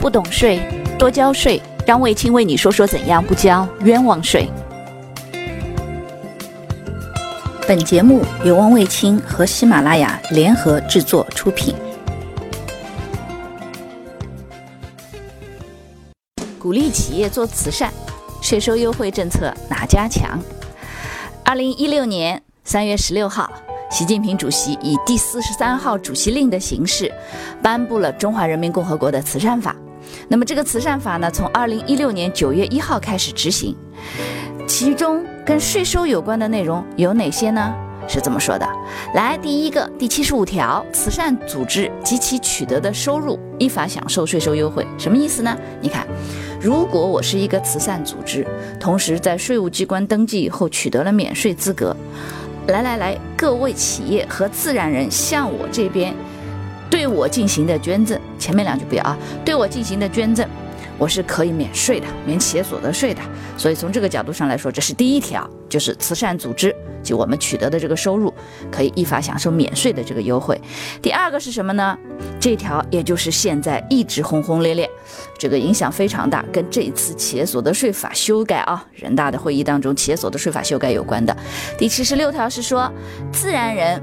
不懂税，多交税。张卫青为你说说怎样不交冤枉税。本节目由汪卫青和喜马拉雅联合制作出品。鼓励企业做慈善，税收优惠政策哪家强？二零一六年三月十六号，习近平主席以第四十三号主席令的形式，颁布了《中华人民共和国的慈善法》。那么这个慈善法呢，从二零一六年九月一号开始执行，其中跟税收有关的内容有哪些呢？是这么说的，来，第一个，第七十五条，慈善组织及其取得的收入依法享受税收优惠，什么意思呢？你看，如果我是一个慈善组织，同时在税务机关登记以后取得了免税资格，来来来，各位企业和自然人向我这边。对我进行的捐赠，前面两句不要啊。对我进行的捐赠，我是可以免税的，免企业所得税的。所以从这个角度上来说，这是第一条，就是慈善组织就我们取得的这个收入，可以依法享受免税的这个优惠。第二个是什么呢？这条也就是现在一直轰轰烈烈，这个影响非常大，跟这一次企业所得税法修改啊，人大的会议当中企业所得税法修改有关的。第七十六条是说，自然人。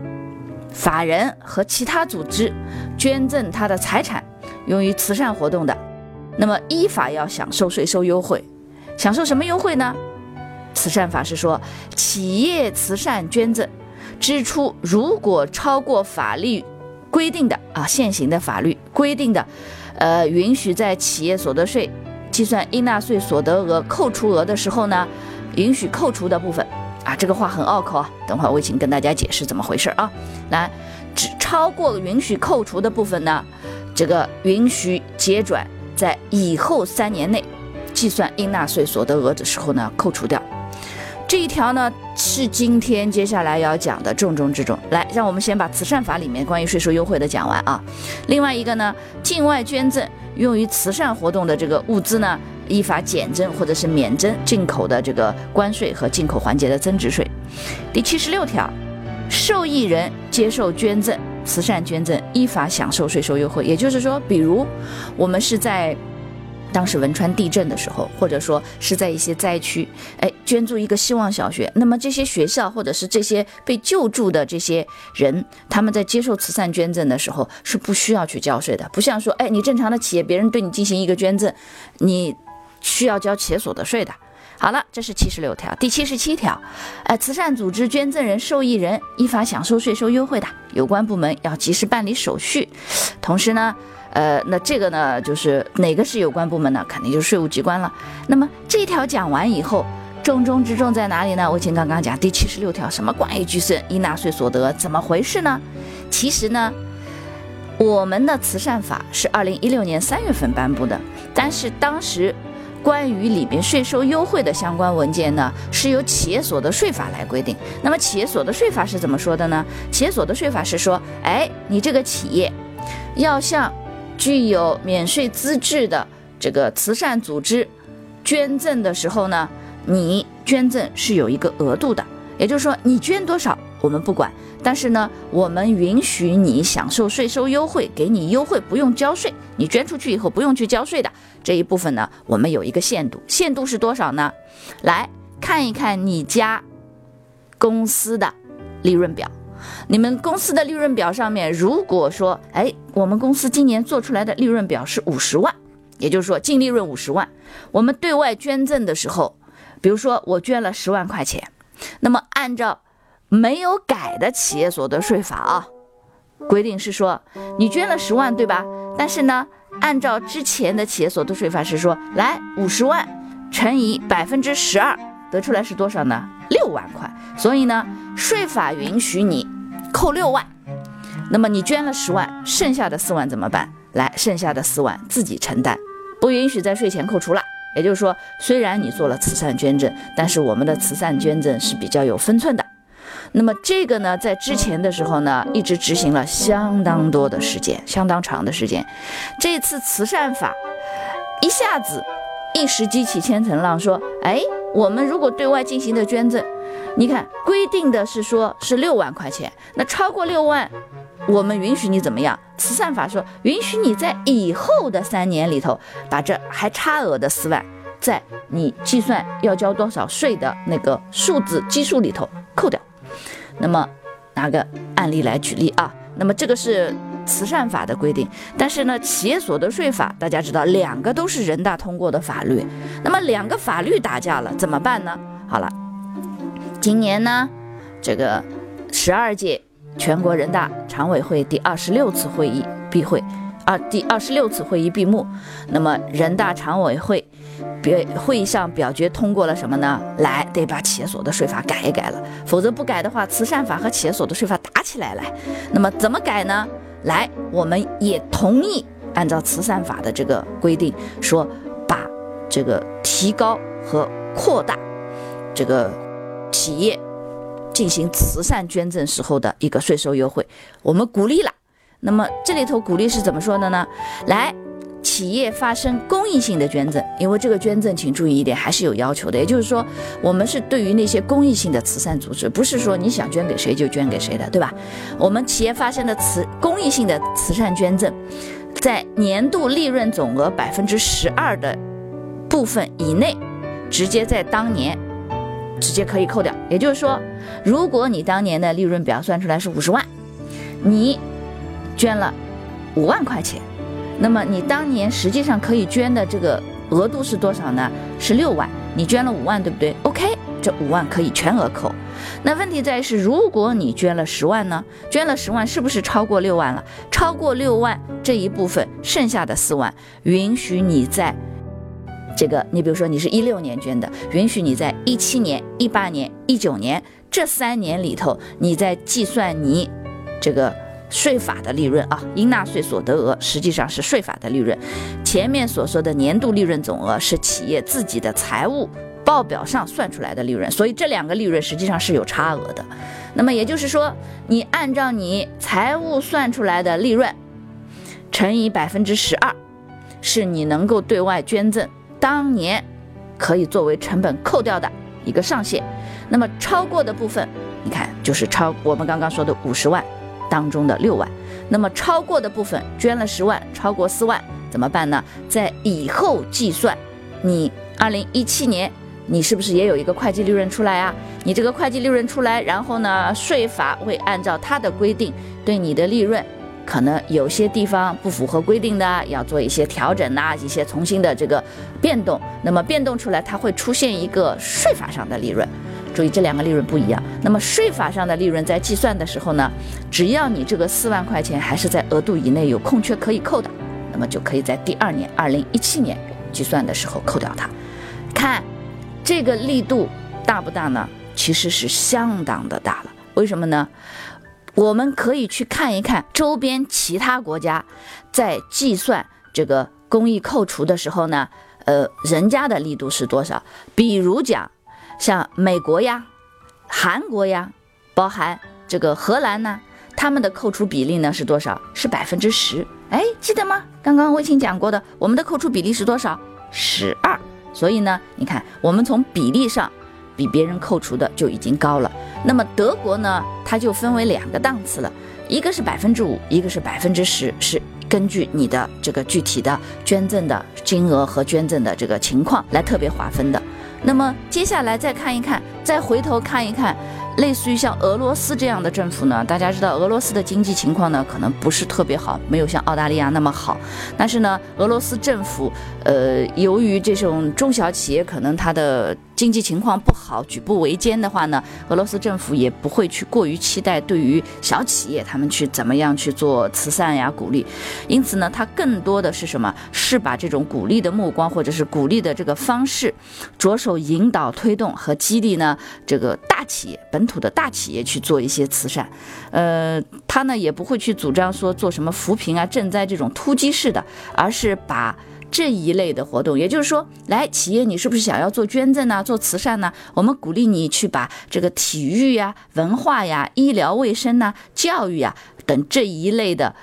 法人和其他组织捐赠他的财产用于慈善活动的，那么依法要享受税收优惠。享受什么优惠呢？慈善法是说，企业慈善捐赠支出如果超过法律规定的啊，现行的法律规定的，呃，允许在企业所得税计算应纳税所得额扣除额的时候呢，允许扣除的部分。啊，这个话很拗口啊，等会儿我请跟大家解释怎么回事啊。来，只超过允许扣除的部分呢，这个允许结转在以后三年内计算应纳税所得额的时候呢扣除掉。这一条呢是今天接下来要讲的重中之重。来，让我们先把慈善法里面关于税收优惠的讲完啊。另外一个呢，境外捐赠用于慈善活动的这个物资呢。依法减征或者是免征进口的这个关税和进口环节的增值税。第七十六条，受益人接受捐赠、慈善捐赠，依法享受税收优惠。也就是说，比如我们是在当时汶川地震的时候，或者说是在一些灾区，哎，捐助一个希望小学，那么这些学校或者是这些被救助的这些人，他们在接受慈善捐赠的时候是不需要去交税的，不像说，哎，你正常的企业，别人对你进行一个捐赠，你。需要交企业所得税的。好了，这是七十六条。第七十七条，呃，慈善组织捐赠人、受益人依法享受税收优惠的，有关部门要及时办理手续。同时呢，呃，那这个呢，就是哪个是有关部门呢？肯定就是税务机关了。那么这条讲完以后，重中之重在哪里呢？我请刚刚讲第七十六条，什么关于居身应纳税所得，怎么回事呢？其实呢，我们的慈善法是二零一六年三月份颁布的，但是当时。关于里面税收优惠的相关文件呢，是由企业所得税法来规定。那么企业所得税法是怎么说的呢？企业所得税法是说，哎，你这个企业要向具有免税资质的这个慈善组织捐赠的时候呢，你捐赠是有一个额度的，也就是说你捐多少我们不管，但是呢，我们允许你享受税收优惠，给你优惠不用交税，你捐出去以后不用去交税的。这一部分呢，我们有一个限度，限度是多少呢？来看一看你家公司的利润表，你们公司的利润表上面，如果说，哎，我们公司今年做出来的利润表是五十万，也就是说净利润五十万，我们对外捐赠的时候，比如说我捐了十万块钱，那么按照没有改的企业所得税法啊，规定是说，你捐了十万，对吧？但是呢。按照之前的企业所得税法是说，来五十万乘以百分之十二，得出来是多少呢？六万块。所以呢，税法允许你扣六万。那么你捐了十万，剩下的四万怎么办？来，剩下的四万自己承担，不允许在税前扣除了。也就是说，虽然你做了慈善捐赠，但是我们的慈善捐赠是比较有分寸的。那么这个呢，在之前的时候呢，一直执行了相当多的时间，相当长的时间。这次慈善法一下子一时激起千层浪，说，哎，我们如果对外进行的捐赠，你看规定的是说是六万块钱，那超过六万，我们允许你怎么样？慈善法说允许你在以后的三年里头，把这还差额的四万，在你计算要交多少税的那个数字基数里头扣掉。那么拿个案例来举例啊，那么这个是。慈善法的规定，但是呢，企业所得税法大家知道，两个都是人大通过的法律。那么两个法律打架了，怎么办呢？好了，今年呢，这个十二届全国人大常委会第二十六次会议闭会，啊，第二十六次会议闭幕。那么人大常委会表会议上表决通过了什么呢？来，得把企业所得税法改一改了，否则不改的话，慈善法和企业所得税法打起来了。那么怎么改呢？来，我们也同意按照慈善法的这个规定，说把这个提高和扩大这个企业进行慈善捐赠时候的一个税收优惠，我们鼓励了。那么这里头鼓励是怎么说的呢？来。企业发生公益性的捐赠，因为这个捐赠，请注意一点，还是有要求的。也就是说，我们是对于那些公益性的慈善组织，不是说你想捐给谁就捐给谁的，对吧？我们企业发生的慈公益性的慈善捐赠，在年度利润总额百分之十二的部分以内，直接在当年直接可以扣掉。也就是说，如果你当年的利润表算出来是五十万，你捐了五万块钱。那么你当年实际上可以捐的这个额度是多少呢？是六万，你捐了五万，对不对？OK，这五万可以全额扣。那问题在于是，如果你捐了十万呢？捐了十万是不是超过六万了？超过六万这一部分，剩下的四万，允许你在这个，你比如说你是一六年捐的，允许你在一七年、一八年、一九年这三年里头，你在计算你这个。税法的利润啊，应纳税所得额实际上是税法的利润。前面所说的年度利润总额是企业自己的财务报表上算出来的利润，所以这两个利润实际上是有差额的。那么也就是说，你按照你财务算出来的利润乘以百分之十二，是你能够对外捐赠当年可以作为成本扣掉的一个上限。那么超过的部分，你看就是超我们刚刚说的五十万。当中的六万，那么超过的部分捐了十万，超过四万怎么办呢？在以后计算，你二零一七年你是不是也有一个会计利润出来啊？你这个会计利润出来，然后呢，税法会按照它的规定对你的利润，可能有些地方不符合规定的，要做一些调整呐，一些重新的这个变动。那么变动出来，它会出现一个税法上的利润。注意这两个利润不一样。那么税法上的利润在计算的时候呢，只要你这个四万块钱还是在额度以内有空缺可以扣的，那么就可以在第二年二零一七年计算的时候扣掉它。看这个力度大不大呢？其实是相当的大了。为什么呢？我们可以去看一看周边其他国家在计算这个公益扣除的时候呢，呃，人家的力度是多少？比如讲。像美国呀、韩国呀，包含这个荷兰呢，他们的扣除比例呢是多少？是百分之十。哎，记得吗？刚刚魏青讲过的，我们的扣除比例是多少？十二。所以呢，你看，我们从比例上比别人扣除的就已经高了。那么德国呢，它就分为两个档次了，一个是百分之五，一个是百分之十，是根据你的这个具体的捐赠的金额和捐赠的这个情况来特别划分的。那么接下来再看一看，再回头看一看，类似于像俄罗斯这样的政府呢？大家知道俄罗斯的经济情况呢，可能不是特别好，没有像澳大利亚那么好。但是呢，俄罗斯政府，呃，由于这种中小企业可能它的。经济情况不好，举步维艰的话呢，俄罗斯政府也不会去过于期待对于小企业他们去怎么样去做慈善呀鼓励，因此呢，它更多的是什么？是把这种鼓励的目光或者是鼓励的这个方式，着手引导推动和激励呢这个大企业本土的大企业去做一些慈善，呃，他呢也不会去主张说做什么扶贫啊赈灾这种突击式的，而是把。这一类的活动，也就是说，来企业，你是不是想要做捐赠呢？做慈善呢？我们鼓励你去把这个体育呀、文化呀、医疗卫生呐、教育呀等这一类的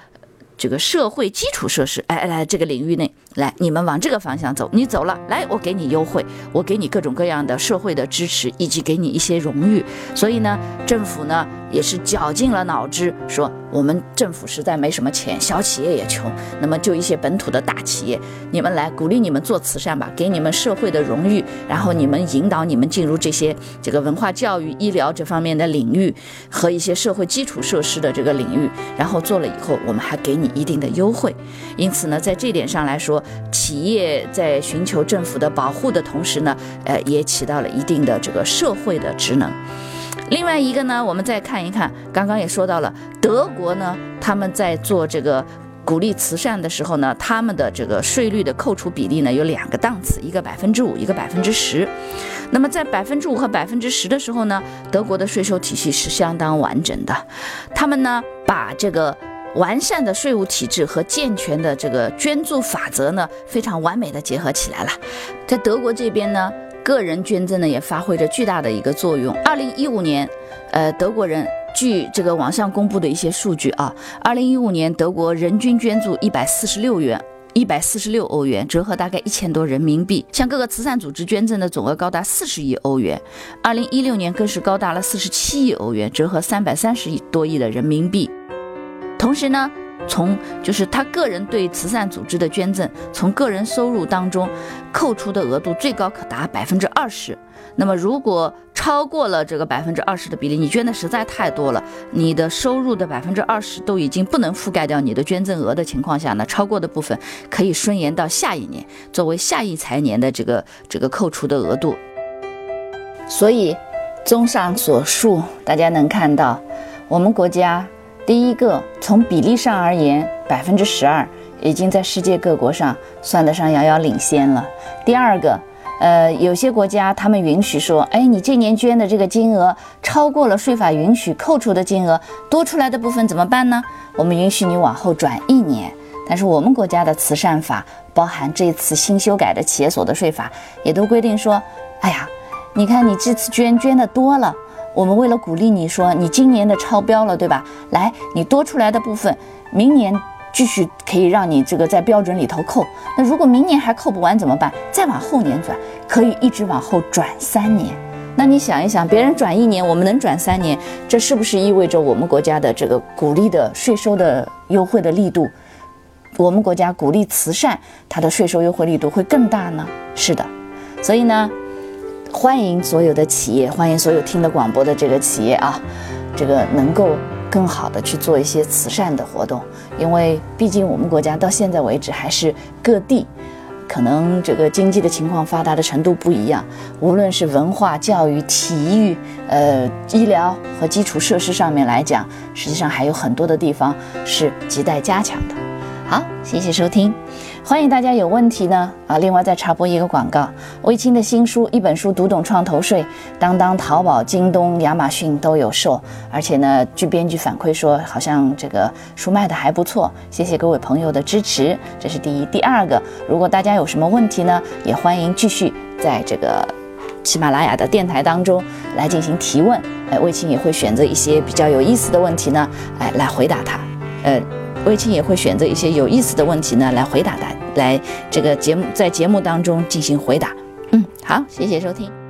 这个社会基础设施，哎来这个领域内来，你们往这个方向走，你走了，来我给你优惠，我给你各种各样的社会的支持，以及给你一些荣誉。所以呢，政府呢也是绞尽了脑汁，说我们政府实在没什么钱，小企业也穷，那么就一些本土的大企业，你们来鼓励你们做慈善吧，给你们社会的荣誉，然后你们引导你们进入这些这个文化教育、医疗这方面的领域和一些社会基础设施的这个领域，然后做了以后，我们还给你一定的优惠。因此呢，在这点上来说，企业在寻求政府的保护的同时呢，呃，也起到了一定的这个社会的职能。另外一个呢，我们再看一看，刚刚也说到了，德国呢，他们在做这个鼓励慈善的时候呢，他们的这个税率的扣除比例呢有两个档次，一个百分之五，一个百分之十。那么在百分之五和百分之十的时候呢，德国的税收体系是相当完整的，他们呢把这个。完善的税务体制和健全的这个捐助法则呢，非常完美的结合起来了。在德国这边呢，个人捐赠呢也发挥着巨大的一个作用。二零一五年，呃，德国人据这个网上公布的一些数据啊，二零一五年德国人均捐助一百四十六元，一百四十六欧元，折合大概一千多人民币。向各个慈善组织捐赠的总额高达四十亿欧元，二零一六年更是高达了四十七亿欧元，折合三百三十亿多亿的人民币。同时呢，从就是他个人对慈善组织的捐赠，从个人收入当中扣除的额度最高可达百分之二十。那么如果超过了这个百分之二十的比例，你捐的实在太多了，你的收入的百分之二十都已经不能覆盖掉你的捐赠额的情况下呢，超过的部分可以顺延到下一年，作为下一财年的这个这个扣除的额度。所以，综上所述，大家能看到我们国家。第一个，从比例上而言，百分之十二已经在世界各国上算得上遥遥领先了。第二个，呃，有些国家他们允许说，哎，你这年捐的这个金额超过了税法允许扣除的金额，多出来的部分怎么办呢？我们允许你往后转一年。但是我们国家的慈善法，包含这次新修改的企业所得税法，也都规定说，哎呀，你看你这次捐捐的多了。我们为了鼓励你说你今年的超标了，对吧？来，你多出来的部分，明年继续可以让你这个在标准里头扣。那如果明年还扣不完怎么办？再往后年转，可以一直往后转三年。那你想一想，别人转一年，我们能转三年，这是不是意味着我们国家的这个鼓励的税收的优惠的力度，我们国家鼓励慈善它的税收优惠力度会更大呢？是的，所以呢。欢迎所有的企业，欢迎所有听了广播的这个企业啊，这个能够更好的去做一些慈善的活动，因为毕竟我们国家到现在为止还是各地可能这个经济的情况发达的程度不一样，无论是文化教育、体育、呃医疗和基础设施上面来讲，实际上还有很多的地方是亟待加强的。好，谢谢收听。欢迎大家有问题呢啊！另外再插播一个广告，卫青的新书《一本书读懂创投税》，当当、淘宝、京东、亚马逊都有售，而且呢，据编辑反馈说，好像这个书卖的还不错。谢谢各位朋友的支持，这是第一。第二个，如果大家有什么问题呢，也欢迎继续在这个喜马拉雅的电台当中来进行提问，哎，卫青也会选择一些比较有意思的问题呢，哎，来回答他，呃。魏青也会选择一些有意思的问题呢，来回答他，来这个节目在节目当中进行回答。嗯，好，谢谢收听。